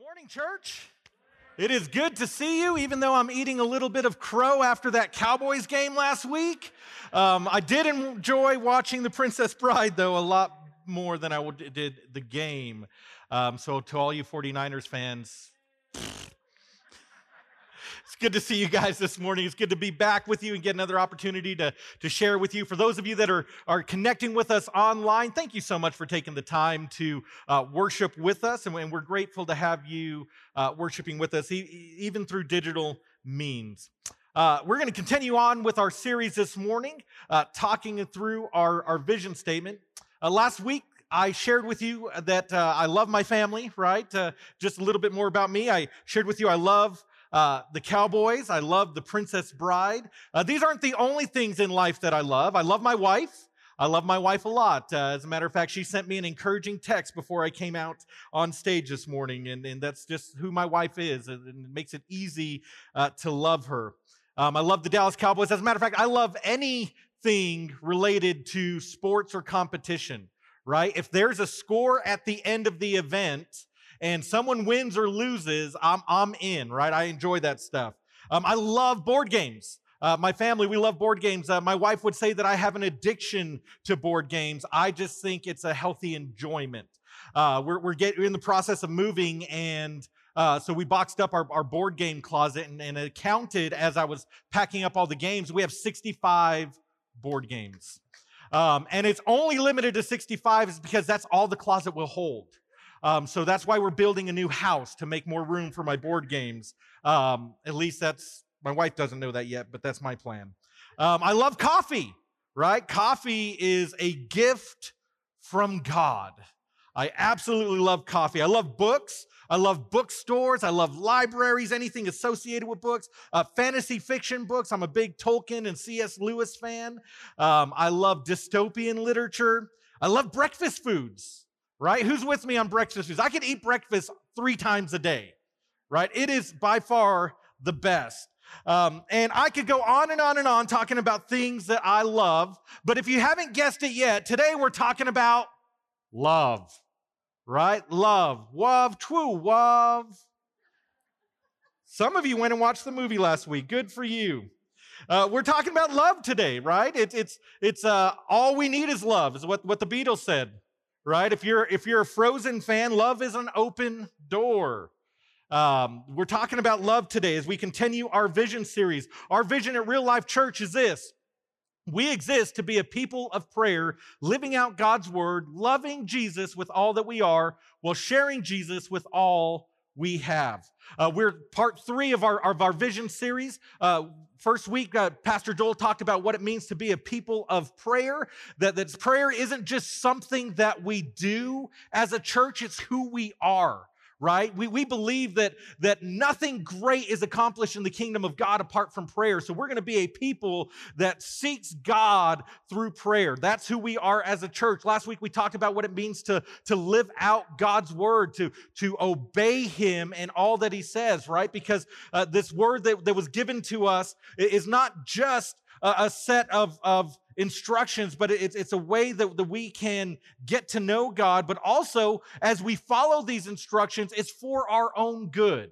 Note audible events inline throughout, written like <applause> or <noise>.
morning, church. It is good to see you, even though I'm eating a little bit of crow after that Cowboys game last week. Um, I did enjoy watching The Princess Bride, though, a lot more than I did the game. Um, so, to all you 49ers fans, it's good to see you guys this morning. It's good to be back with you and get another opportunity to, to share with you. For those of you that are, are connecting with us online, thank you so much for taking the time to uh, worship with us. And, we're grateful to have you uh, worshiping with us, even through digital means. Uh, we're going to continue on with our series this morning, uh, talking through our, our vision statement. Uh, last week, I shared with you that uh, I love my family, right? Uh, just a little bit more about me. I shared with you I love uh, the Cowboys. I love The Princess Bride. Uh, these aren't the only things in life that I love. I love my wife. I love my wife a lot. Uh, as a matter of fact, she sent me an encouraging text before I came out on stage this morning, and, and that's just who my wife is, and it makes it easy uh, to love her. Um, I love the Dallas Cowboys. As a matter of fact, I love anything related to sports or competition, right? If there's a score at the end of the event, and someone wins or loses, I'm, I'm in, right? I enjoy that stuff. Um, I love board games. Uh, my family, we love board games. Uh, my wife would say that I have an addiction to board games. I just think it's a healthy enjoyment. Uh, we're, we're, get, we're in the process of moving, and uh, so we boxed up our, our board game closet and, and it counted as I was packing up all the games. We have 65 board games. Um, and it's only limited to 65 is because that's all the closet will hold. Um, so that's why we're building a new house to make more room for my board games. Um, at least that's my wife doesn't know that yet, but that's my plan. Um, I love coffee, right? Coffee is a gift from God. I absolutely love coffee. I love books. I love bookstores. I love libraries, anything associated with books, uh, fantasy fiction books. I'm a big Tolkien and C.S. Lewis fan. Um, I love dystopian literature. I love breakfast foods right? Who's with me on breakfast foods? I could eat breakfast three times a day, right? It is by far the best. Um, and I could go on and on and on talking about things that I love. But if you haven't guessed it yet, today we're talking about love, right? Love. Love, true love. Some of you went and watched the movie last week. Good for you. Uh, we're talking about love today, right? It, it's it's uh, all we need is love, is what, what the Beatles said right? If you're if you're a Frozen fan, love is an open door. Um, we're talking about love today as we continue our vision series. Our vision at Real Life Church is this. We exist to be a people of prayer, living out God's word, loving Jesus with all that we are, while sharing Jesus with all we have. Uh, we're part three of our, of our vision series. Uh, first week, uh, Pastor Joel talked about what it means to be a people of prayer, that, that prayer isn't just something that we do as a church, it's who we are right? We, we believe that, that nothing great is accomplished in the kingdom of God apart from prayer. So we're going to be a people that seeks God through prayer. That's who we are as a church. Last week we talked about what it means to, to live out God's word, to, to obey him and all that he says, right? Because uh, this word that, that was given to us is not just a, a set of, of instructions, but it's, it's a way that, that we can get to know God. But also, as we follow these instructions, it's for our own good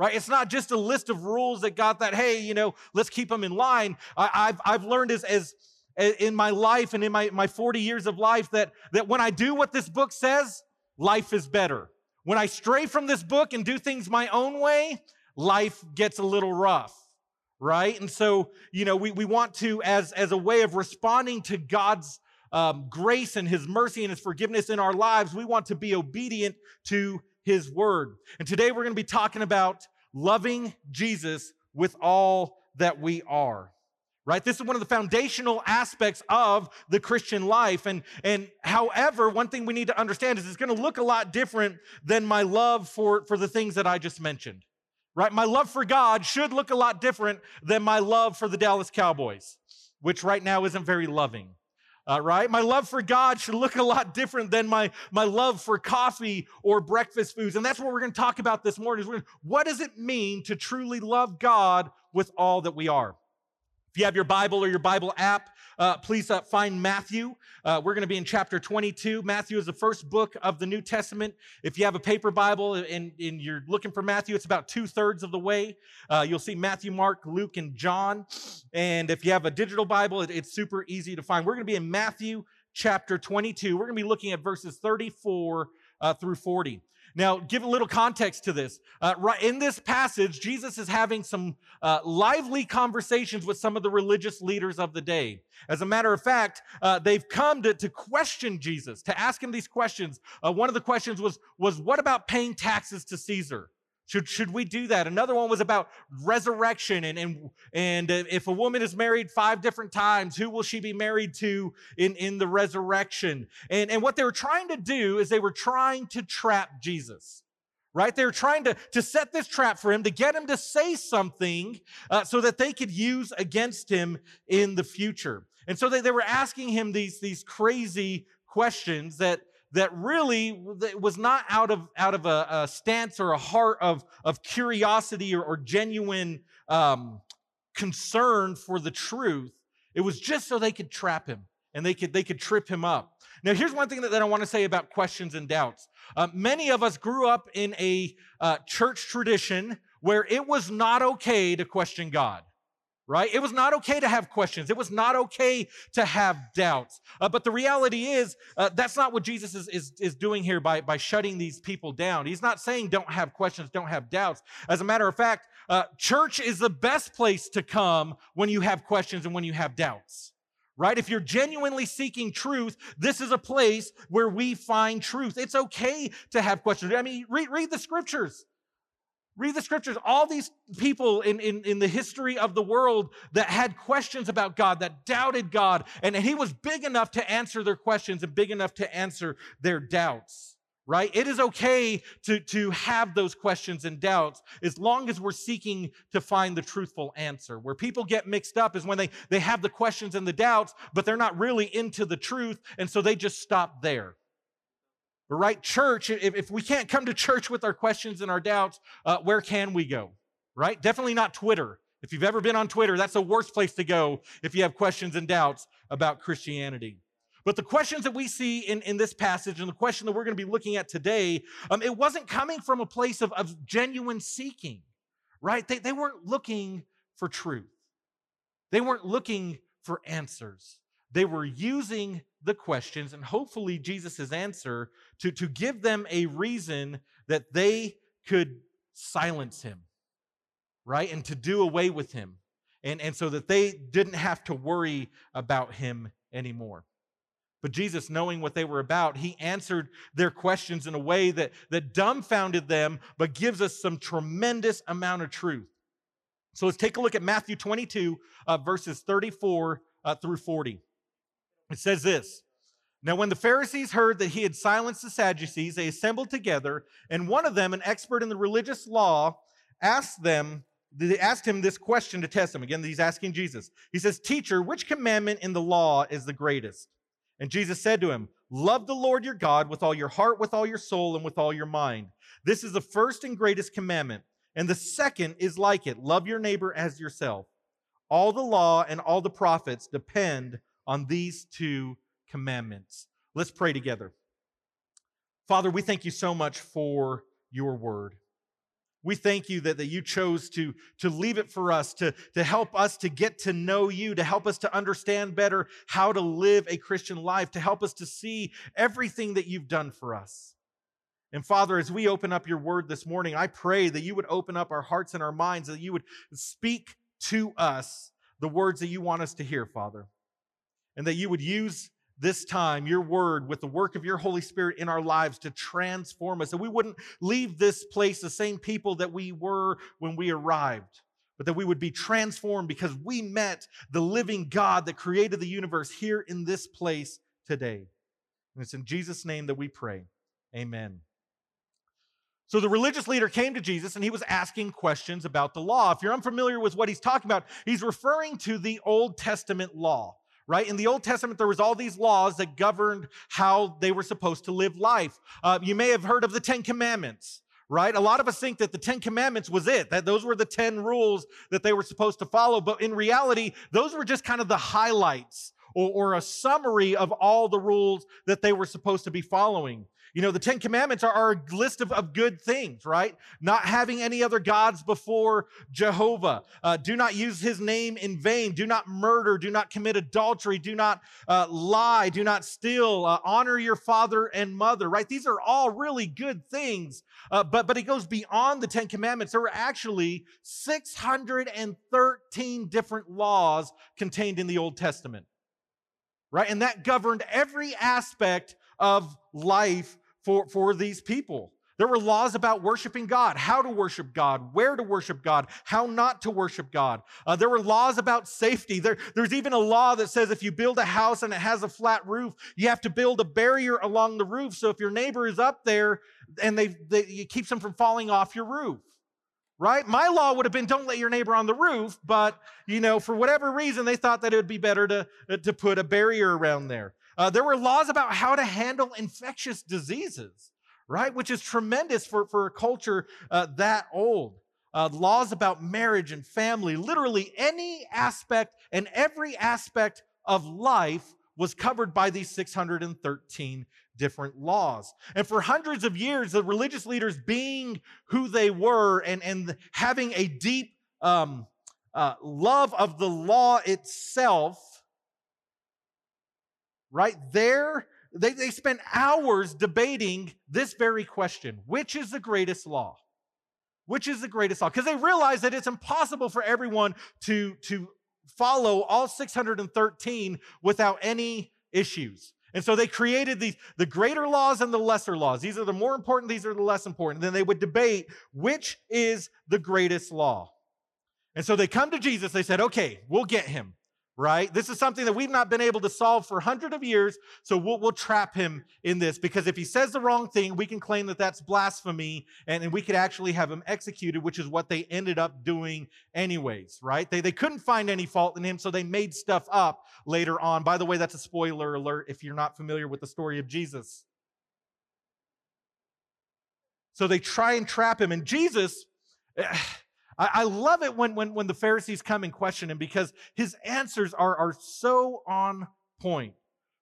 right? It's not just a list of rules that got that, hey, you know, let's keep them in line. I, have I've learned as, as in my life and in my, my 40 years of life that, that when I do what this book says, life is better. When I stray from this book and do things my own way, life gets a little rough right? And so, you know, we, we want to, as, as a way of responding to God's um, grace and his mercy and his forgiveness in our lives, we want to be obedient to his word. And today we're going to be talking about loving Jesus with all that we are. Right? This is one of the foundational aspects of the Christian life. And, and however, one thing we need to understand is it's going to look a lot different than my love for, for the things that I just mentioned right? My love for God should look a lot different than my love for the Dallas Cowboys, which right now isn't very loving. Uh, right? My love for God should look a lot different than my, my love for coffee or breakfast foods. And that's what we're going to talk about this morning. Is what does it mean to truly love God with all that we are? If you have your Bible or your Bible app, uh, please uh, find Matthew. Uh, we're going to be in chapter 22. Matthew is the first book of the New Testament. If you have a paper Bible and, and you're looking for Matthew, it's about two thirds of the way. Uh, you'll see Matthew, Mark, Luke, and John. And if you have a digital Bible, it, it's super easy to find. We're going to be in Matthew chapter 22. We're going to be looking at verses 34 uh, through 40. Now, give a little context to this. Uh, right in this passage, Jesus is having some uh, lively conversations with some of the religious leaders of the day. As a matter of fact, uh, they've come to, to question Jesus, to ask him these questions. Uh, one of the questions was, was, What about paying taxes to Caesar? Should, should we do that? Another one was about resurrection and, and, and if a woman is married five different times, who will she be married to in, in the resurrection? And, and what they were trying to do is they were trying to trap Jesus, right? They were trying to, to set this trap for him to get him to say something uh, so that they could use against him in the future. And so they, they were asking him these, these crazy questions that that really was not out of, out of a, a stance or a heart of, of curiosity or, or genuine um, concern for the truth. It was just so they could trap him and they could, they could trip him up. Now, here's one thing that, that I want to say about questions and doubts. Uh, many of us grew up in a uh, church tradition where it was not okay to question God right? It was not okay to have questions. It was not okay to have doubts. Uh, but the reality is, uh, that's not what Jesus is, is, is doing here by, by shutting these people down. He's not saying don't have questions, don't have doubts. As a matter of fact, uh, church is the best place to come when you have questions and when you have doubts. Right? If you're genuinely seeking truth, this is a place where we find truth. It's okay to have questions. I mean, read, read the scriptures. Read the scriptures. All these people in, in, in, the history of the world that had questions about God, that doubted God, and he was big enough to answer their questions and big enough to answer their doubts, right? It is okay to, to have those questions and doubts as long as we're seeking to find the truthful answer. Where people get mixed up is when they, they have the questions and the doubts, but they're not really into the truth, and so they just stop there. Right, church, if, if we can't come to church with our questions and our doubts, uh, where can we go? Right? Definitely not Twitter. If you've ever been on Twitter, that's the worst place to go if you have questions and doubts about Christianity. But the questions that we see in, in this passage and the question that we're going to be looking at today, um, it wasn't coming from a place of, of genuine seeking, right? They, they weren't looking for truth, they weren't looking for answers. They were using the questions and hopefully Jesus' answer to, to give them a reason that they could silence him, right? And to do away with him. And, and so that they didn't have to worry about him anymore. But Jesus, knowing what they were about, he answered their questions in a way that, that dumbfounded them, but gives us some tremendous amount of truth. So let's take a look at Matthew 22, uh, verses 34 uh, through 40. It says this Now, when the Pharisees heard that he had silenced the Sadducees, they assembled together, and one of them, an expert in the religious law, asked them, they asked him this question to test him. Again, he's asking Jesus. He says, Teacher, which commandment in the law is the greatest? And Jesus said to him, Love the Lord your God with all your heart, with all your soul, and with all your mind. This is the first and greatest commandment. And the second is like it love your neighbor as yourself. All the law and all the prophets depend on these two commandments. Let's pray together. Father, we thank you so much for your word. We thank you that, that you chose to, to leave it for us, to, to help us to get to know you, to help us to understand better how to live a Christian life, to help us to see everything that you've done for us. And Father, as we open up your word this morning, I pray that you would open up our hearts and our minds, that you would speak to us the words that you want us to hear, Father and that you would use this time, your word, with the work of your Holy Spirit in our lives to transform us. That we wouldn't leave this place the same people that we were when we arrived, but that we would be transformed because we met the living God that created the universe here in this place today. And it's in Jesus' name that we pray. Amen. So the religious leader came to Jesus and he was asking questions about the law. If you're unfamiliar with what he's talking about, he's referring to the Old Testament law right? In the Old Testament, there was all these laws that governed how they were supposed to live life. Uh, you may have heard of the Ten Commandments, right? A lot of us think that the 10 commandments was it, that those were the 10 rules that they were supposed to follow. But in reality, those were just kind of the highlights or, or a summary of all the rules that they were supposed to be following. You know, the Ten Commandments are, are a list of, of good things, right? Not having any other gods before Jehovah. Uh, do not use his name in vain. Do not murder. Do not commit adultery. Do not uh, lie. Do not steal. Uh, honor your father and mother, right? These are all really good things. Uh, but, but it goes beyond the Ten Commandments. There were actually 613 different laws contained in the Old Testament right? And that governed every aspect of life for, for these people. There were laws about worshiping God, how to worship God, where to worship God, how not to worship God. Uh, there were laws about safety. There, there's even a law that says if you build a house and it has a flat roof, you have to build a barrier along the roof. So if your neighbor is up there and they, they it keeps them from falling off your roof right? My law would have been don't let your neighbor on the roof, but you know, for whatever reason, they thought that it would be better to, to put a barrier around there. Uh, there were laws about how to handle infectious diseases, right? Which is tremendous for, for a culture uh, that old. Uh, laws about marriage and family, literally any aspect and every aspect of life was covered by these 613 different laws. And for hundreds of years, the religious leaders being who they were and, and having a deep um, uh, love of the law itself, right there, they, they spent hours debating this very question which is the greatest law? Which is the greatest law? Because they realized that it's impossible for everyone to, to follow all 613 without any issues. And so they created these the greater laws and the lesser laws. These are the more important, these are the less important. Then they would debate which is the greatest law. And so they come to Jesus, they said, "Okay, we'll get him right? This is something that we've not been able to solve for hundreds of years, so we'll, we'll, trap him in this because if he says the wrong thing, we can claim that that's blasphemy and, and we could actually have him executed, which is what they ended up doing anyways, right? They, they couldn't find any fault in him, so they made stuff up later on. By the way, that's a spoiler alert if you're not familiar with the story of Jesus. So they try and trap him, and Jesus. Eh, I, I love it when, when, when the Pharisees come and question him because his answers are, are so on point.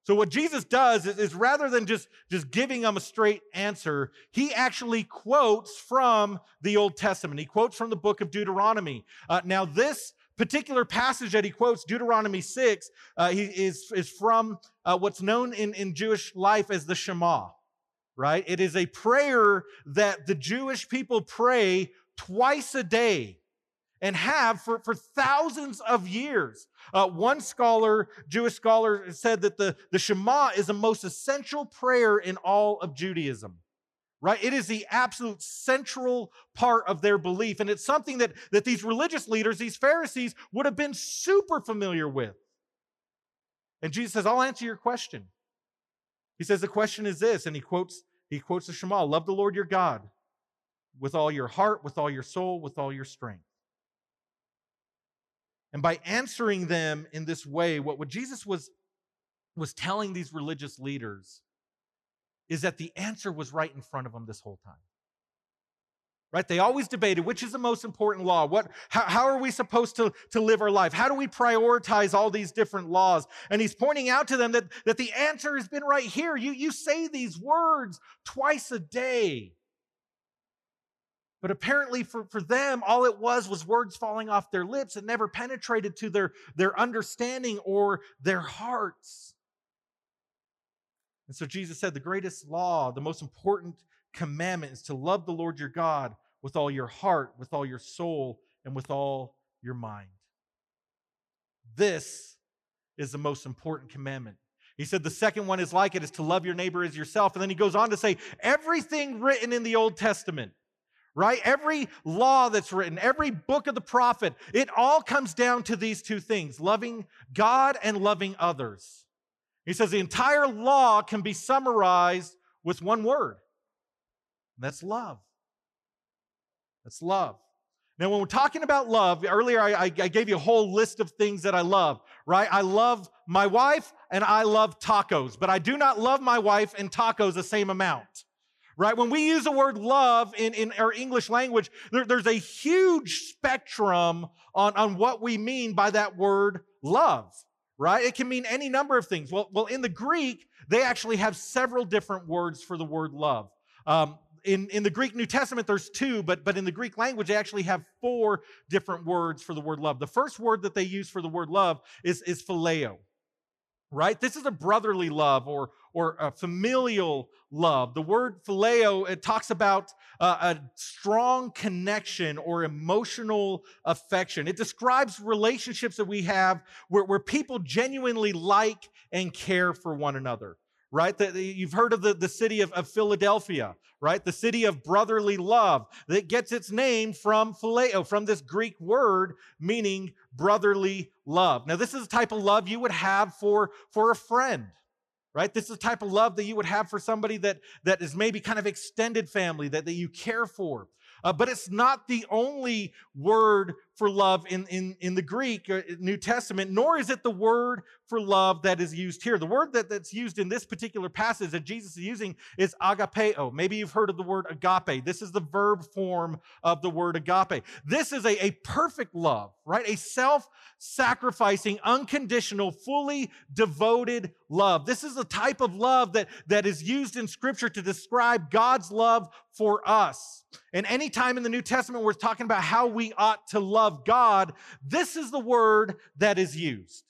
So what Jesus does is, is, rather than just, just giving them a straight answer, he actually quotes from the Old Testament. He quotes from the book of Deuteronomy. Uh, now, this particular passage that he quotes, Deuteronomy 6, uh, he is, is from uh, what's known in, in Jewish life as the Shema, right? It is a prayer that the Jewish people pray twice a day and have for, for thousands of years. Uh, one scholar, Jewish scholar, said that the, the Shema is the most essential prayer in all of Judaism. Right? It is the absolute central part of their belief. And it's something that, that these religious leaders, these Pharisees, would have been super familiar with. And Jesus says, I'll answer your question. He says, the question is this, and he quotes, he quotes the Shema, love the Lord your God with all your heart, with all your soul, with all your strength. And by answering them in this way, what, what Jesus was, was telling these religious leaders is that the answer was right in front of them this whole time. Right? They always debated which is the most important law. What, how, how are we supposed to, to live our life? How do we prioritize all these different laws? And he's pointing out to them that, that the answer has been right here. You, you say these words twice a day. But apparently, for, for them, all it was was words falling off their lips and never penetrated to their, their understanding or their hearts. And so Jesus said the greatest law, the most important commandment is to love the Lord your God with all your heart, with all your soul, and with all your mind. This is the most important commandment. He said the second one is like it is to love your neighbor as yourself. And then he goes on to say everything written in the Old Testament right? Every law that's written, every book of the prophet, it all comes down to these two things loving God and loving others. He says the entire law can be summarized with one word, that's love. That's love. Now, when we're talking about love, earlier I, I, gave you a whole list of things that I love, right? I love my wife and I love tacos, but I do not love my wife and tacos the same amount right? When we use the word love in, in our English language, there, there's a huge spectrum on, on what we mean by that word love, right? It can mean any number of things. Well, well in the Greek, they actually have several different words for the word love. Um, in, in the Greek New Testament, there's two, but, but in the Greek language, they actually have four different words for the word love. The first word that they use for the word love is, is phileo, right? This is a brotherly love or, or a familial love. The word phileo, it talks about uh, a strong connection or emotional affection. It describes relationships that we have where, where people genuinely like and care for one another right? That you've heard of the, the city of, of Philadelphia, right? The city of brotherly love that gets its name from phileo, from this Greek word meaning brotherly love. Now, this is the type of love you would have for, for a friend, right? This is the type of love that you would have for somebody that, that is maybe kind of extended family that, that you care for. Uh, but it's not the only word for love in, in, in the Greek uh, New Testament, nor is it the word for love that is used here. The word that, that's used in this particular passage that Jesus is using is agapeo. Maybe you've heard of the word agape. This is the verb form of the word agape. This is a, a perfect love, right? A self sacrificing, unconditional, fully devoted love. This is the type of love that, that is used in Scripture to describe God's love for us. And anytime in the New Testament we're talking about how we ought to love, God, this is the word that is used.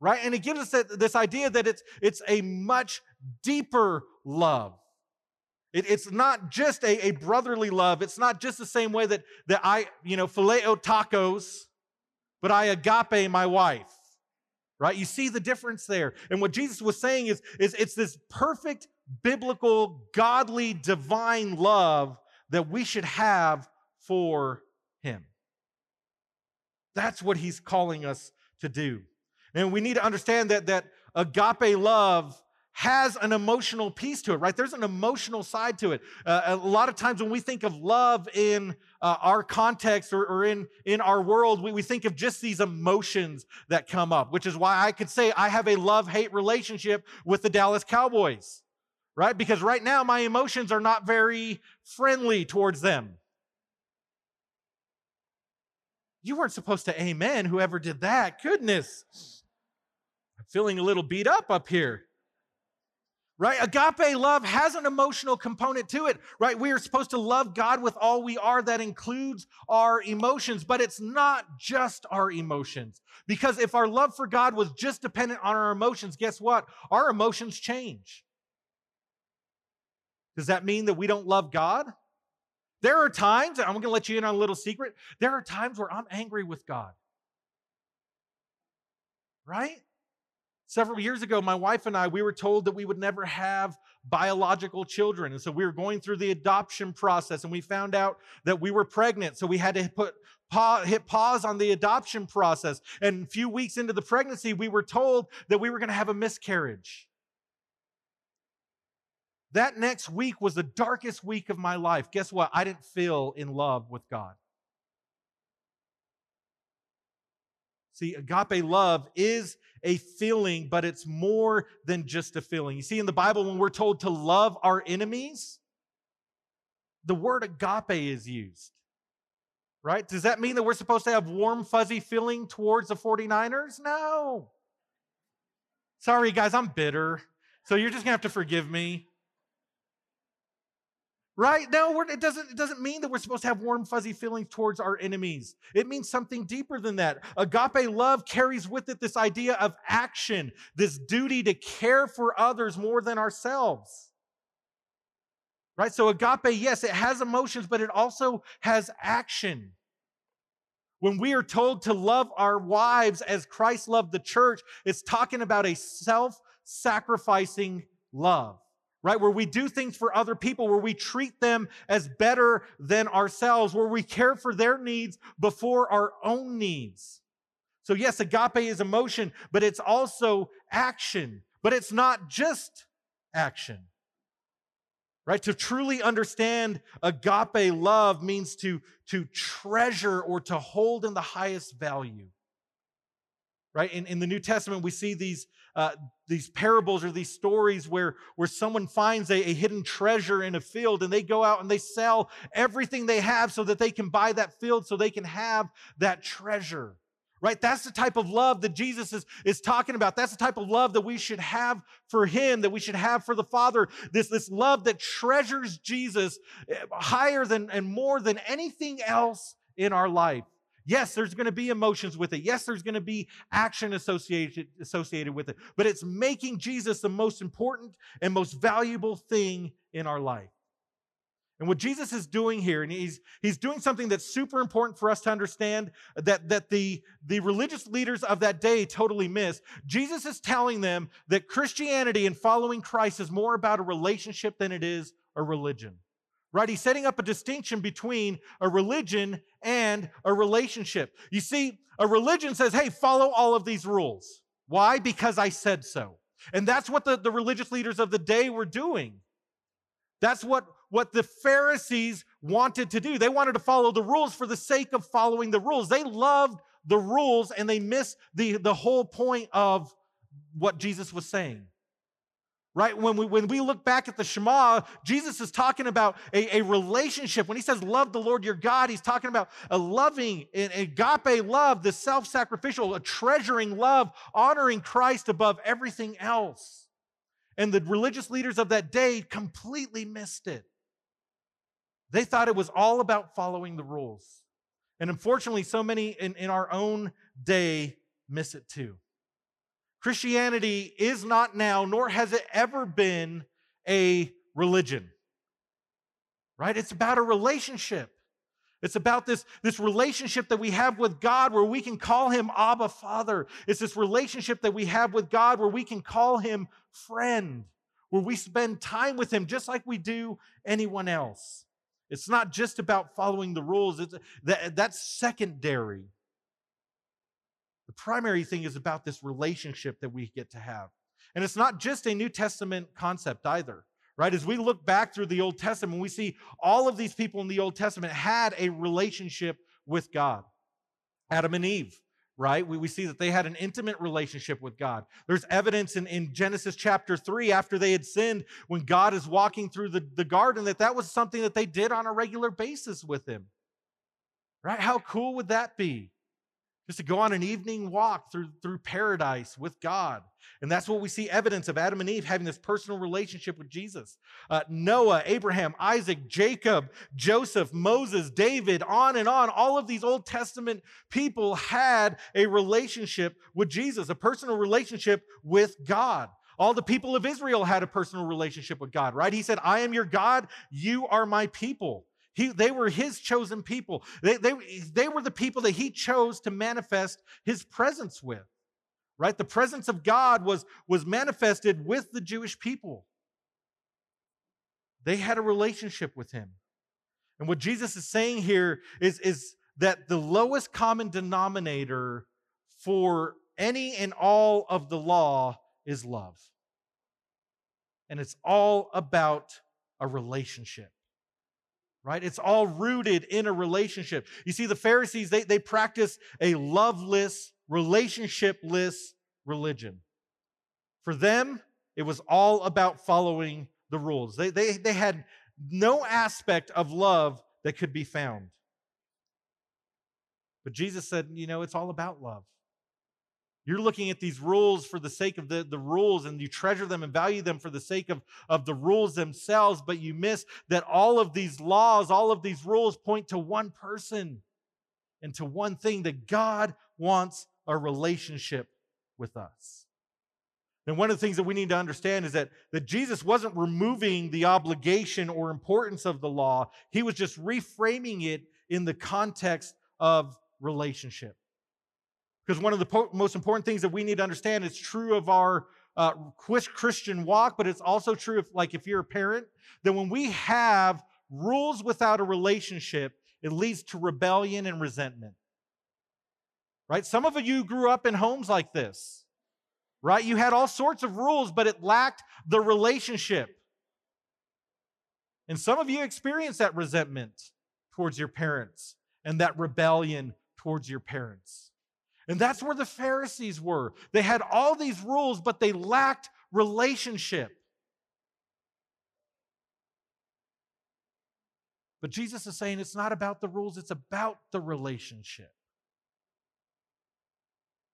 Right? And it gives us this idea that it's, it's a much deeper love. It, it's not just a, a brotherly love. It's not just the same way that, that I, you know, phileo tacos, but I agape my wife. Right? You see the difference there. And what Jesus was saying is, is it's this perfect, biblical, godly, divine love that we should have for him. That's what he's calling us to do. And we need to understand that, that agape love has an emotional piece to it, right? There's an emotional side to it. Uh, a lot of times when we think of love in uh, our context or, or, in, in our world, we, we think of just these emotions that come up, which is why I could say I have a love hate relationship with the Dallas Cowboys, right? Because right now my emotions are not very friendly towards them. You weren't supposed to amen, whoever did that. Goodness. I'm feeling a little beat up up here. Right? Agape love has an emotional component to it, right? We are supposed to love God with all we are. That includes our emotions, but it's not just our emotions. Because if our love for God was just dependent on our emotions, guess what? Our emotions change. Does that mean that we don't love God? There are times, I'm going to let you in on a little secret, there are times where I'm angry with God. Right? Several years ago, my wife and I, we were told that we would never have biological children. And so we were going through the adoption process and we found out that we were pregnant. So we had to put hit pause on the adoption process. And a few weeks into the pregnancy, we were told that we were going to have a miscarriage. That next week was the darkest week of my life. Guess what? I didn't feel in love with God. See, agape love is a feeling, but it's more than just a feeling. You see, in the Bible, when we're told to love our enemies, the word agape is used. Right? Does that mean that we're supposed to have warm, fuzzy feeling towards the 49ers? No. Sorry, guys, I'm bitter. So you're just going to have to forgive me. Right? now it doesn't, it doesn't mean that we're supposed to have warm, fuzzy feelings towards our enemies. It means something deeper than that. Agape love carries with it this idea of action, this duty to care for others more than ourselves. Right? So, agape, yes, it has emotions, but it also has action. When we are told to love our wives as Christ loved the church, it's talking about a self sacrificing love right? Where we do things for other people, where we treat them as better than ourselves, where we care for their needs before our own needs. So, yes, agape is emotion, but it's also action. But it's not just action, right? To truly understand agape love means to, to treasure or to hold in the highest value right? In, in the New Testament, we see these uh, these parables or these stories where, where someone finds a, a hidden treasure in a field and they go out and they sell everything they have so that they can buy that field so they can have that treasure right? That's the type of love that Jesus is, is talking about. That's the type of love that we should have for Him, that we should have for the Father. This, this love that treasures Jesus eh, higher than and more than anything else in our life. Yes, there's going to be emotions with it. Yes, there's going to be action associated, associated with it. But it's making Jesus the most important and most valuable thing in our life. And what Jesus is doing here, and he's, he's doing something that's super important for us to understand that, that the, the religious leaders of that day totally missed. Jesus is telling them that Christianity and following Christ is more about a relationship than it is a religion. Right? He's setting up a distinction between a religion and a relationship. You see, a religion says, hey, follow all of these rules. Why? Because I said so. And that's what the, the religious leaders of the day were doing. That's what what the Pharisees wanted to do. They wanted to follow the rules for the sake of following the rules. They loved the rules and they missed the, the whole point of what Jesus was saying. Right? When we, when we look back at the Shema, Jesus is talking about a, a relationship. When he says, Love the Lord your God, he's talking about a loving, an agape love, the self sacrificial, a treasuring love, honoring Christ above everything else. And the religious leaders of that day completely missed it. They thought it was all about following the rules. And unfortunately, so many in, in our own day miss it too. Christianity is not now, nor has it ever been a religion, right? It's about a relationship. It's about this, this relationship that we have with God where we can call him Abba Father. It's this relationship that we have with God where we can call him friend, where we spend time with him just like we do anyone else. It's not just about following the rules, it's, that, that's secondary. The primary thing is about this relationship that we get to have. And it's not just a New Testament concept either, right? As we look back through the Old Testament, we see all of these people in the Old Testament had a relationship with God. Adam and Eve right? We, we see that they had an intimate relationship with God. There's evidence in, in Genesis chapter 3, after they had sinned, when God is walking through the, the garden, that that was something that they did on a regular basis with him, right? How cool would that be? Just to go on an evening walk through, through paradise with God. And that's what we see evidence of Adam and Eve having this personal relationship with Jesus. Uh, Noah, Abraham, Isaac, Jacob, Joseph, Moses, David, on and on. All of these Old Testament people had a relationship with Jesus, a personal relationship with God. All the people of Israel had a personal relationship with God, right? He said, I am your God, you are my people. He, they were his chosen people. They, they, they were the people that he chose to manifest his presence with. Right? The presence of God was, was manifested with the Jewish people. They had a relationship with him. And what Jesus is saying here is, is that the lowest common denominator for any and all of the law is love. And it's all about a relationship right? It's all rooted in a relationship. You see, the Pharisees, they, they practice a loveless, relationshipless religion. For them, it was all about following the rules. They, they, they had no aspect of love that could be found. But Jesus said, you know, it's all about love. You're looking at these rules for the sake of the, the rules, and you treasure them and value them for the sake of, of the rules themselves, but you miss that all of these laws, all of these rules point to one person and to one thing that God wants a relationship with us. And one of the things that we need to understand is that, that Jesus wasn't removing the obligation or importance of the law, he was just reframing it in the context of relationship. Because one of the po- most important things that we need to understand is true of our uh, Christian walk, but it's also true if, like, if you're a parent, that when we have rules without a relationship, it leads to rebellion and resentment. Right? Some of you grew up in homes like this, right? You had all sorts of rules, but it lacked the relationship. And some of you experienced that resentment towards your parents and that rebellion towards your parents. And that's where the Pharisees were. They had all these rules, but they lacked relationship. But Jesus is saying it's not about the rules, it's about the relationship.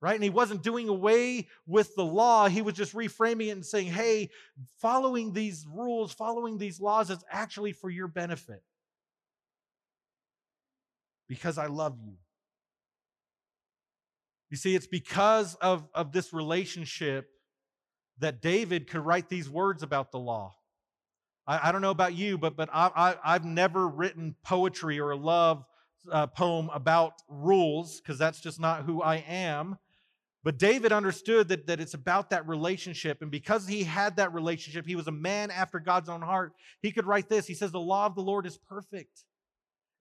Right? And he wasn't doing away with the law. He was just reframing it and saying, hey, following these rules, following these laws is actually for your benefit. Because I love you. You see, it's because of, of this relationship that David could write these words about the law. I, I don't know about you, but, but I, I, have never written poetry or a love uh, poem about rules because that's just not who I am. But David understood that, that it's about that relationship. And because he had that relationship, he was a man after God's own heart. He could write this He says, The law of the Lord is perfect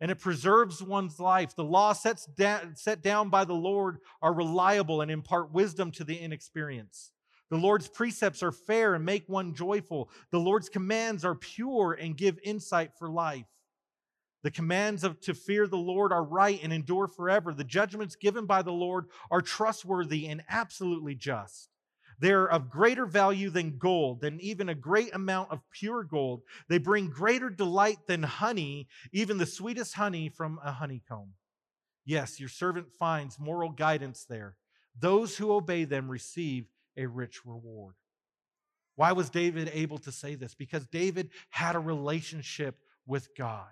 and it preserves one's life. The law sets down, set down by the Lord are reliable and impart wisdom to the inexperienced. The Lord's precepts are fair and make one joyful. The Lord's commands are pure and give insight for life. The commands of to fear the Lord are right and endure forever. The judgments given by the Lord are trustworthy and absolutely just. They're of greater value than gold, than even a great amount of pure gold. They bring greater delight than honey, even the sweetest honey from a honeycomb. Yes, your servant finds moral guidance there. Those who obey them receive a rich reward. Why was David able to say this? Because David had a relationship with God.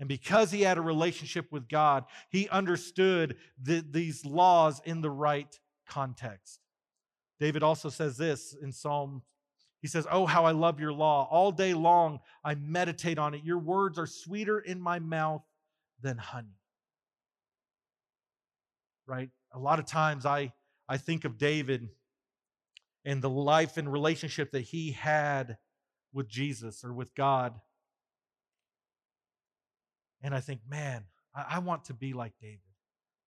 And because he had a relationship with God, he understood the, these laws in the right context. David also says this in Psalm. He says, Oh, how I love your law. All day long I meditate on it. Your words are sweeter in my mouth than honey. Right? A lot of times I, I think of David and the life and relationship that he had with Jesus or with God. And I think, man, I, I want to be like David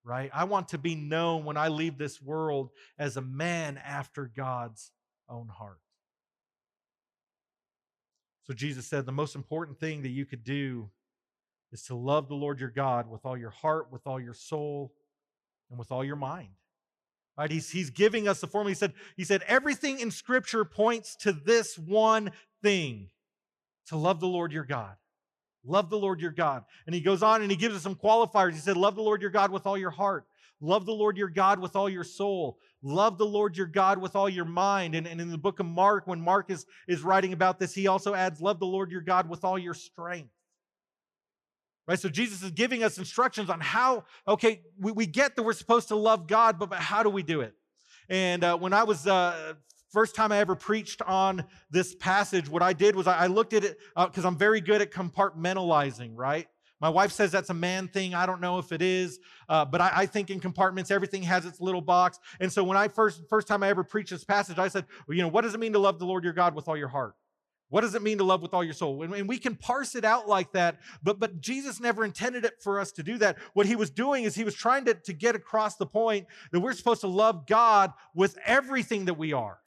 right? I want to be known when I leave this world as a man after God's own heart. So Jesus said the most important thing that you could do is to love the Lord your God with all your heart, with all your soul, and with all your mind. Right? He's, he's giving us the formula. He said, he said, everything in Scripture points to this one thing to love the Lord your God. Love the Lord your God. And he goes on and he gives us some qualifiers. He said, Love the Lord your God with all your heart. Love the Lord your God with all your soul. Love the Lord your God with all your mind. And, and in the book of Mark, when Mark is, is writing about this, he also adds, Love the Lord your God with all your strength. Right? So Jesus is giving us instructions on how, okay, we, we get that we're supposed to love God, but, but how do we do it? And uh, when I was uh, first time I ever preached on this passage, what I did was I, looked at it because uh, I'm very good at compartmentalizing, right? My wife says that's a man thing. I don't know if it is, uh, but I, I, think in compartments everything has its little box. And so when I first first time I ever preached this passage, I said, well, you know, what does it mean to love the Lord your God with all your heart? What does it mean to love with all your soul? And, and we can parse it out like that, but, but Jesus never intended it for us to do that. What he was doing is he was trying to, to get across the point that we're supposed to love God with everything that we are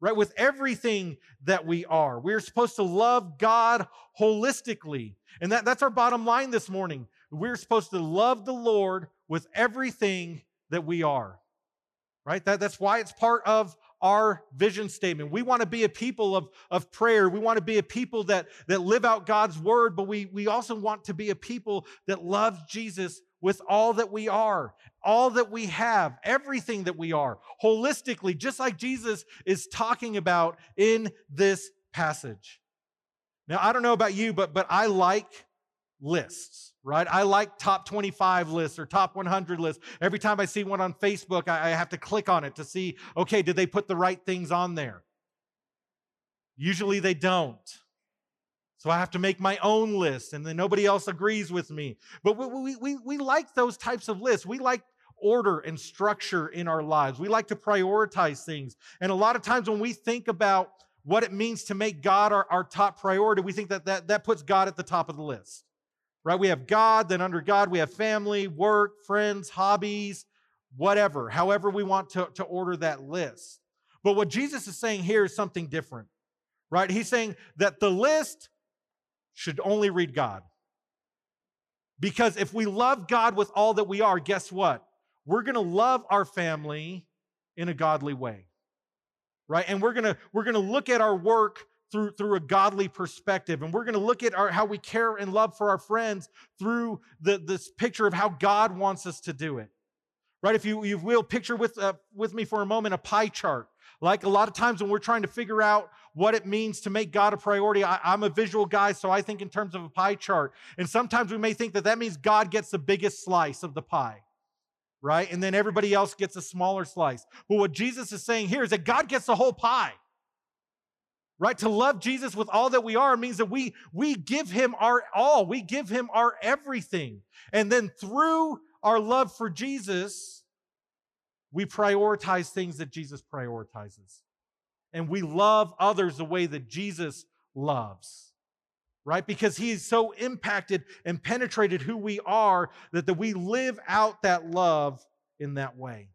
right? With everything that we are. We're supposed to love God holistically. And that, that's our bottom line this morning. We're supposed to love the Lord with everything that we are, right? That, that's why it's part of our vision statement. We want to be a people of, of prayer. We want to be a people that, that live out God's word, but we, we also want to be a people that love Jesus with all that we are, all that we have, everything that we are, holistically, just like Jesus is talking about in this passage. Now, I don't know about you, but, but I like lists, right? I like top 25 lists or top 100 lists. Every time I see one on Facebook, I, I have to click on it to see, okay, did they put the right things on there? Usually they don't. So I have to make my own list, and then nobody else agrees with me. But we, we, we, like those types of lists. We like order and structure in our lives. We like to prioritize things. And a lot of times when we think about what it means to make God our, our top priority, we think that, that that puts God at the top of the list. Right? We have God, then under God, we have family, work, friends, hobbies, whatever, however we want to, to order that list. But what Jesus is saying here is something different. Right? He's saying that the list should only read God. Because if we love God with all that we are, guess what? we're going to love our family in a godly way. Right? And we're going to we're going to look at our work through, through a godly perspective. And we're going to look at our, how we care and love for our friends through the, this picture of how God wants us to do it. Right? If you, you will picture with, uh, with me for a moment a pie chart. Like a lot of times when we're trying to figure out what it means to make God a priority, I, I'm a visual guy, so I think in terms of a pie chart. And sometimes we may think that that means God gets the biggest slice of the pie right? And then everybody else gets a smaller slice. But what Jesus is saying here is that God gets the whole pie right to love jesus with all that we are means that we we give him our all we give him our everything and then through our love for jesus we prioritize things that jesus prioritizes and we love others the way that jesus loves right? Because he's so impacted and penetrated who we are that, that we live out that love in that way.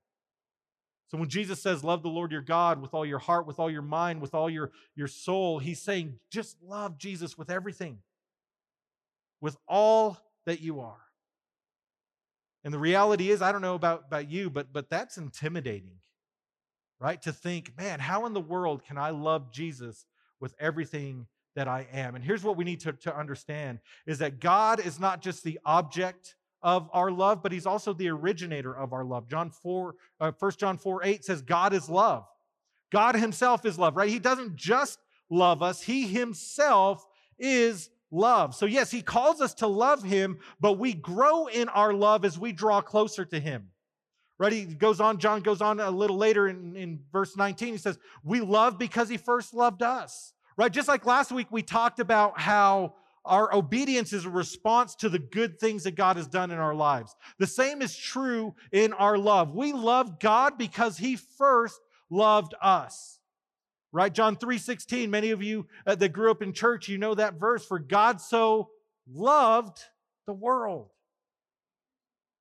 So when Jesus says, Love the Lord your God with all your heart, with all your mind, with all your, your soul, he's saying, just love Jesus with everything, with all that you are. And the reality is, I don't know about, about you, but, but that's intimidating, right? To think, man, how in the world can I love Jesus with everything that I am? And here's what we need to, to understand is that God is not just the object of our love, but he's also the originator of our love. John 4, uh, 1 John 4 8 says, God is love. God himself is love, right? He doesn't just love us, he himself is love. So, yes, he calls us to love him, but we grow in our love as we draw closer to him. Right? He goes on, John goes on a little later in, in verse 19. He says, We love because he first loved us. Right? Just like last week, we talked about how our obedience is a response to the good things that God has done in our lives. The same is true in our love. We love God because he first loved us. Right? John 3:16, many of you uh, that grew up in church, you know that verse for God so loved the world.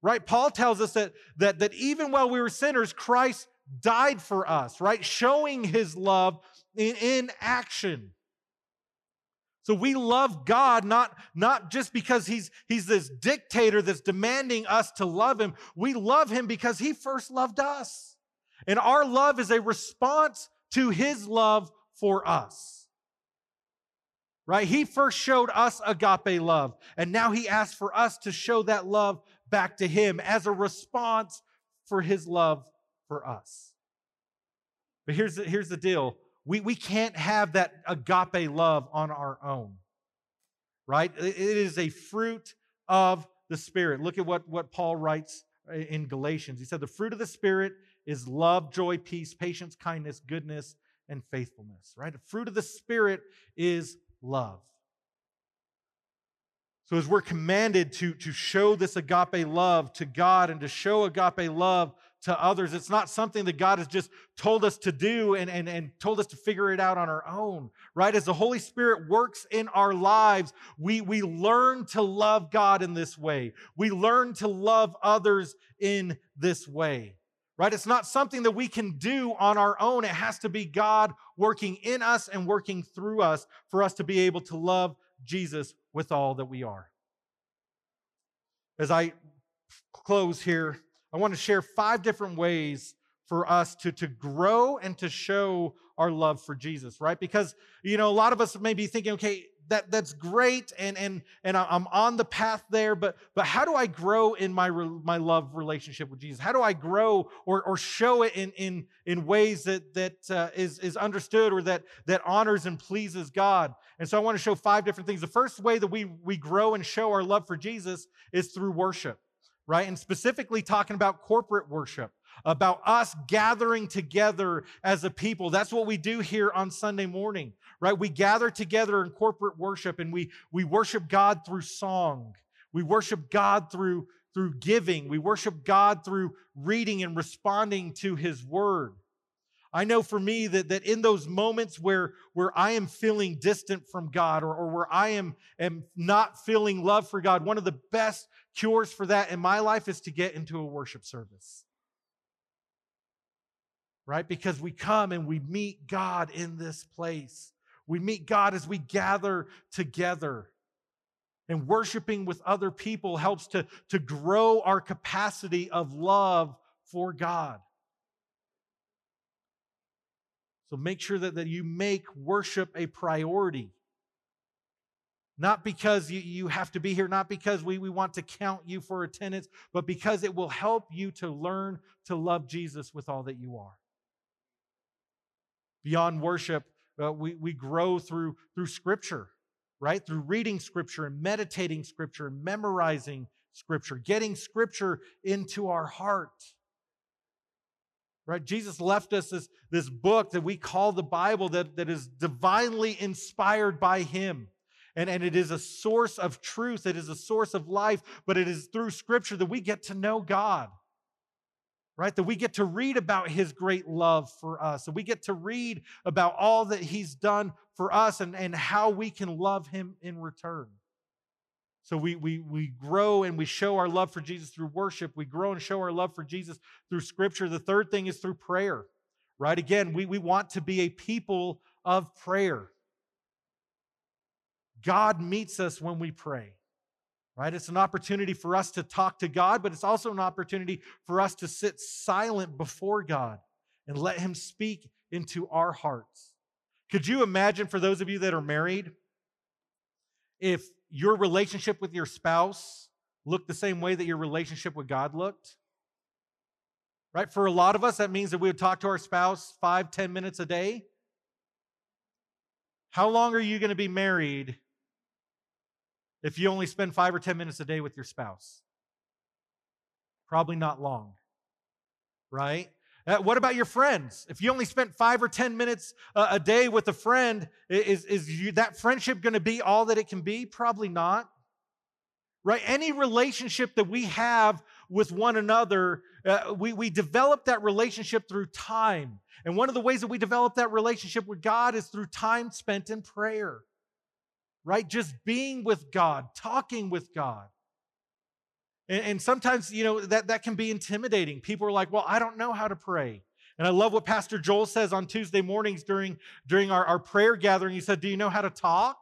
Right? Paul tells us that that that even while we were sinners, Christ died for us, right? Showing his love in, in action. So we love God not, not just because he's, he's this dictator that's demanding us to love him. We love him because he first loved us. And our love is a response to his love for us. Right? He first showed us agape love, and now he asks for us to show that love back to him as a response for his love for us. But here's the, here's the deal we, we can't have that agape love on our own, right? It is a fruit of the Spirit. Look at what, what Paul writes uh, in Galatians. He said, The fruit of the Spirit is love, joy, peace, patience, kindness, goodness, and faithfulness, right? The fruit of the Spirit is love. So, as we're commanded to, to show this agape love to God and to show agape love to others. It's not something that God has just told us to do and, and, and told us to figure it out on our own, right? As the Holy Spirit works in our lives, we, we learn to love God in this way. We learn to love others in this way, right? It's not something that we can do on our own. It has to be God working in us and working through us for us to be able to love Jesus with all that we are. As I close here, I want to share five different ways for us to, to grow and to show our love for Jesus, right? Because, you know, a lot of us may be thinking, okay, that, that's great and, and, and I'm on the path there, but, but how do I grow in my, my love relationship with Jesus? How do I grow or, or show it in, in, in ways that, that uh, is, is understood or that, that honors and pleases God? And so I want to show five different things. The first way that we, we grow and show our love for Jesus is through worship right? And specifically talking about corporate worship, about us gathering together as a people. That's what we do here on Sunday morning, right? We gather together in corporate worship and we, we worship God through song. We worship God through, through giving. We worship God through reading and responding to his word. I know for me that, that in those moments where, where I am feeling distant from God or, or where I am, am not feeling love for God, one of the best cures for that in my life is to get into a worship service. Right? Because we come and we meet God in this place. We meet God as we gather together. And worshiping with other people helps to, to grow our capacity of love for God. So make sure that, that you make worship a priority. Not because you, you have to be here, not because we, we want to count you for attendance, but because it will help you to learn to love Jesus with all that you are. Beyond worship, uh, we, we grow through, through Scripture, right? Through reading Scripture and meditating Scripture and memorizing Scripture, getting Scripture into our heart. Right? Jesus left us this, this book that we call the Bible that, that is divinely inspired by Him. And, and it is a source of truth, it is a source of life, but it is through Scripture that we get to know God. Right? That we get to read about his great love for us. And we get to read about all that he's done for us and, and how we can love him in return. So we, we, we grow and we show our love for Jesus through worship. We grow and show our love for Jesus through scripture. The third thing is through prayer, right? Again, we, we want to be a people of prayer. God meets us when we pray, right? It's an opportunity for us to talk to God, but it's also an opportunity for us to sit silent before God and let Him speak into our hearts. Could you imagine, for those of you that are married, if your relationship with your spouse looked the same way that your relationship with God looked? Right? For a lot of us, that means that we would talk to our spouse five, ten minutes a day. How long are you going to be married if you only spend five or 10 minutes a day with your spouse? Probably not long, right? Uh, what about your friends? If you only spent five or 10 minutes uh, a day with a friend, is, is you, that friendship going to be all that it can be? Probably not. Right? Any relationship that we have with one another, uh, we, we develop that relationship through time. And one of the ways that we develop that relationship with God is through time spent in prayer right? Just being with God, talking with God. And, and, sometimes, you know, that, that can be intimidating. People are like, well, I don't know how to pray. And I love what Pastor Joel says on Tuesday mornings during, during our, our prayer gathering. He said, Do you know how to talk?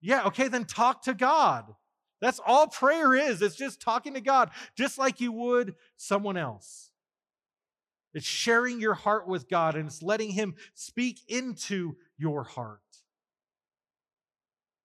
Yeah, okay, then talk to God. That's all prayer is. It's just talking to God, just like you would someone else. It's sharing your heart with God and it's letting Him speak into your heart.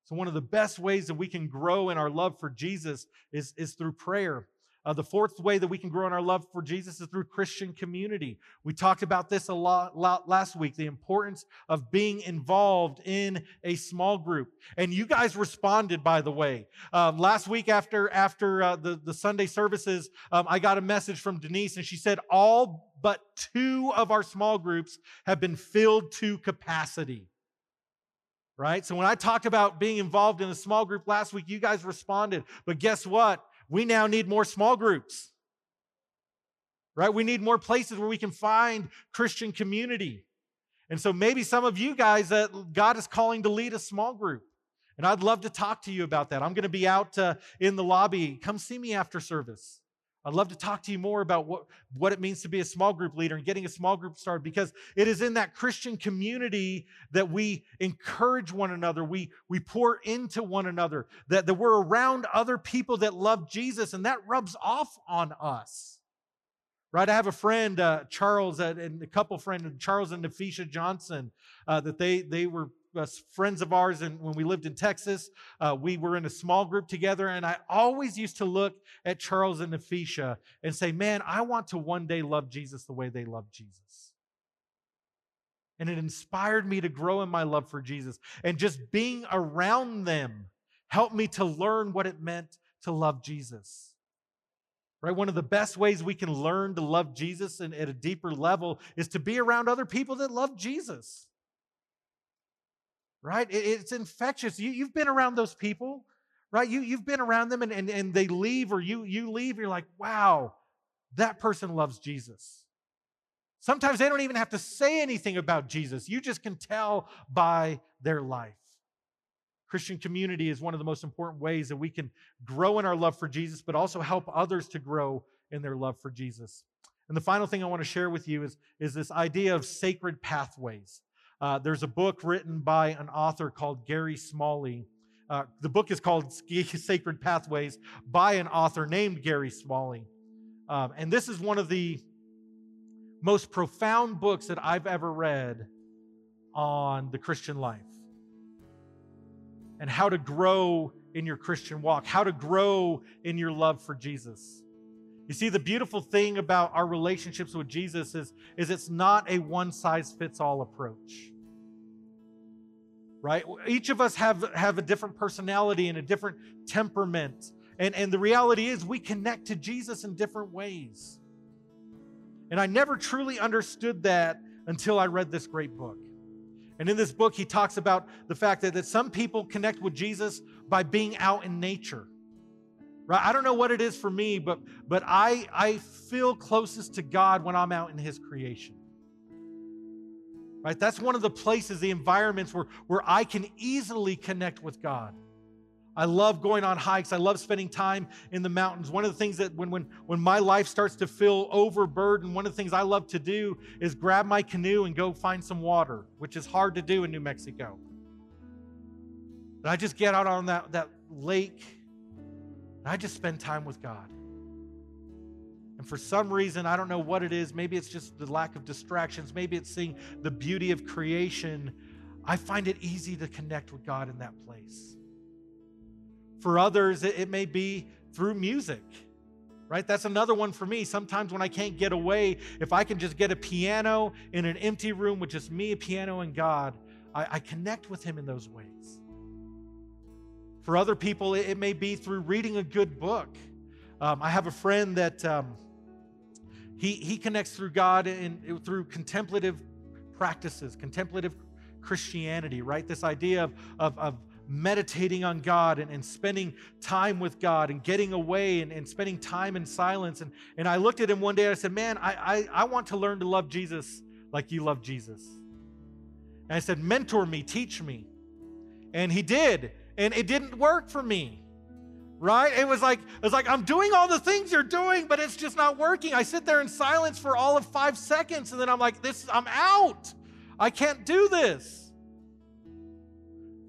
So, one of the best ways that we can grow in our love for Jesus is, is through prayer. Uh, the fourth way that we can grow in our love for Jesus is through Christian community. We talked about this a lot, lot, last week the importance of being involved in a small group. And you guys responded, by the way. Um, last week, after, after uh, the, the Sunday services, um, I got a message from Denise, and she said, All but two of our small groups have been filled to capacity right? So when I talked about being involved in a small group last week, you guys responded. But guess what? We now need more small groups, right? We need more places where we can find Christian community. And so maybe some of you guys that God is calling to lead a small group. And I'd love to talk to you about that. I'm going to be out uh, in the lobby. Come see me after service. I'd love to talk to you more about what, what it means to be a small group leader and getting a small group started because it is in that Christian community that we encourage one another, we, we pour into one another, that, that we're around other people that love Jesus, and that rubs off on us. Right? I have a friend, uh, Charles, uh, and a couple friend, Charles and Nafisha Johnson, uh, that they they were uh, friends of ours, and when we lived in Texas, uh, we were in a small group together, and I always used to look at Charles and Nafisha and say, "Man, I want to one day love Jesus the way they love Jesus." And it inspired me to grow in my love for Jesus, and just being around them helped me to learn what it meant to love Jesus. Right? One of the best ways we can learn to love Jesus and at a deeper level is to be around other people that love Jesus right? It's infectious. You, have been around those people, right? You, you've been around them and, and, and they leave or you, you leave. You're like, wow, that person loves Jesus. Sometimes they don't even have to say anything about Jesus. You just can tell by their life. Christian community is one of the most important ways that we can grow in our love for Jesus, but also help others to grow in their love for Jesus. And the final thing I want to share with you is, is this idea of sacred pathways. Uh, there's a book written by an author called Gary Smalley. Uh, the book is called <laughs> Sacred Pathways by an author named Gary Smalley. Um, and this is one of the most profound books that I've ever read on the Christian life and how to grow in your Christian walk, how to grow in your love for Jesus. You see, the beautiful thing about our relationships with Jesus is, is it's not a one size fits all approach. Right? Each of us have, have a different personality and a different temperament. And, and the reality is, we connect to Jesus in different ways. And I never truly understood that until I read this great book. And in this book, he talks about the fact that, that some people connect with Jesus by being out in nature. Right? I don't know what it is for me, but, but I, I feel closest to God when I'm out in his creation. Right? That's one of the places, the environments where, where I can easily connect with God. I love going on hikes. I love spending time in the mountains. One of the things that when, when, when my life starts to feel overburdened, one of the things I love to do is grab my canoe and go find some water, which is hard to do in New Mexico. And I just get out on that, that lake and I just spend time with God. And for some reason, I don't know what it is. Maybe it's just the lack of distractions. Maybe it's seeing the beauty of creation. I find it easy to connect with God in that place. For others, it, may be through music, right? That's another one for me. Sometimes when I can't get away, if I can just get a piano in an empty room with just me, a piano, and God, I, I connect with Him in those ways. For other people, it, may be through reading a good book. Um, I have a friend that um, he, he connects through God and through contemplative practices, contemplative Christianity, right? This idea of, of, of meditating on God and, and spending time with God and getting away and, and spending time in silence. And, and I looked at him one day and I said, Man, I, I, I want to learn to love Jesus like you love Jesus. And I said, Mentor me, teach me. And he did. And it didn't work for me right it was like it was like i'm doing all the things you're doing but it's just not working i sit there in silence for all of five seconds and then i'm like this i'm out i can't do this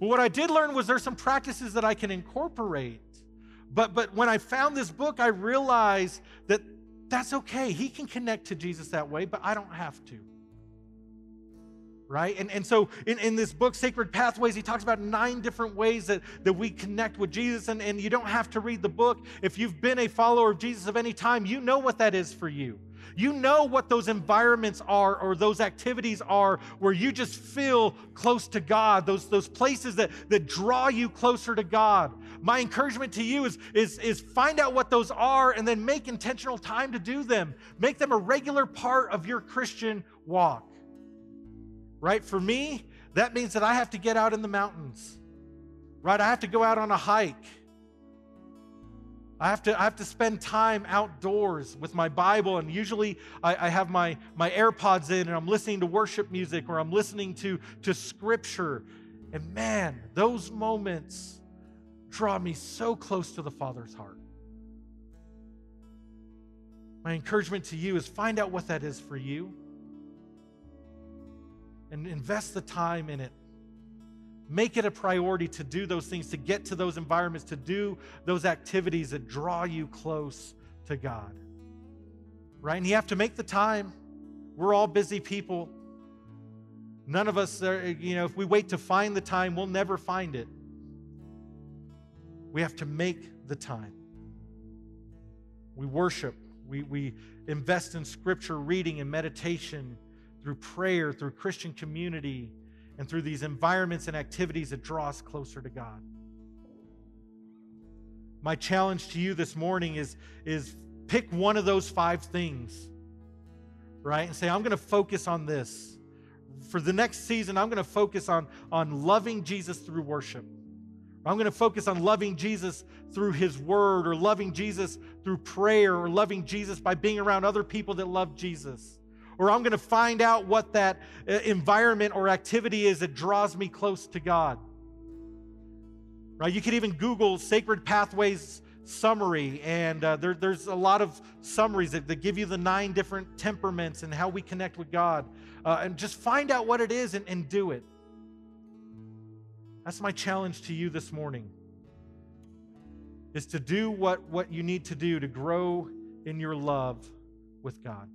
but what I did learn was there's some practices that I can incorporate. But, but when I found this book, I realized that that's okay. He can connect to Jesus that way, but I don't have to. Right? And, and so in, in this book, Sacred Pathways, he talks about nine different ways that, that we connect with Jesus. And, and you don't have to read the book. If you've been a follower of Jesus of any time, you know what that is for you. You know what those environments are or those activities are where you just feel close to God, those, those places that, that draw you closer to God. My encouragement to you is, is, is find out what those are and then make intentional time to do them. Make them a regular part of your Christian walk. Right? For me, that means that I have to get out in the mountains. Right? I have to go out on a hike. I have to, I have to spend time outdoors with my Bible, and usually I, I, have my, my AirPods in and I'm listening to worship music or I'm listening to, to scripture. And man, those moments draw me so close to the Father's heart. My encouragement to you is find out what that is for you and invest the time in it Make it a priority to do those things, to get to those environments, to do those activities that draw you close to God. Right? And you have to make the time. We're all busy people. None of us are, you know, if we wait to find the time, we'll never find it. We have to make the time. We worship, we, we invest in scripture reading and meditation through prayer, through Christian community and through these environments and activities that draw us closer to God. My challenge to you this morning is, is pick one of those five things, right? And say, I'm going to focus on this. For the next season, I'm going to focus on, on loving Jesus through worship. I'm going to focus on loving Jesus through his word, or loving Jesus through prayer, or loving Jesus by being around other people that love Jesus or I'm going to find out what that uh, environment or activity is that draws me close to God. Right? You can even Google Sacred Pathways summary, and uh, there, there's a lot of summaries that, that, give you the nine different temperaments and how we connect with God. Uh, and just find out what it is and, and do it. That's my challenge to you this morning. Is to do what, what you need to do to grow in your love with God.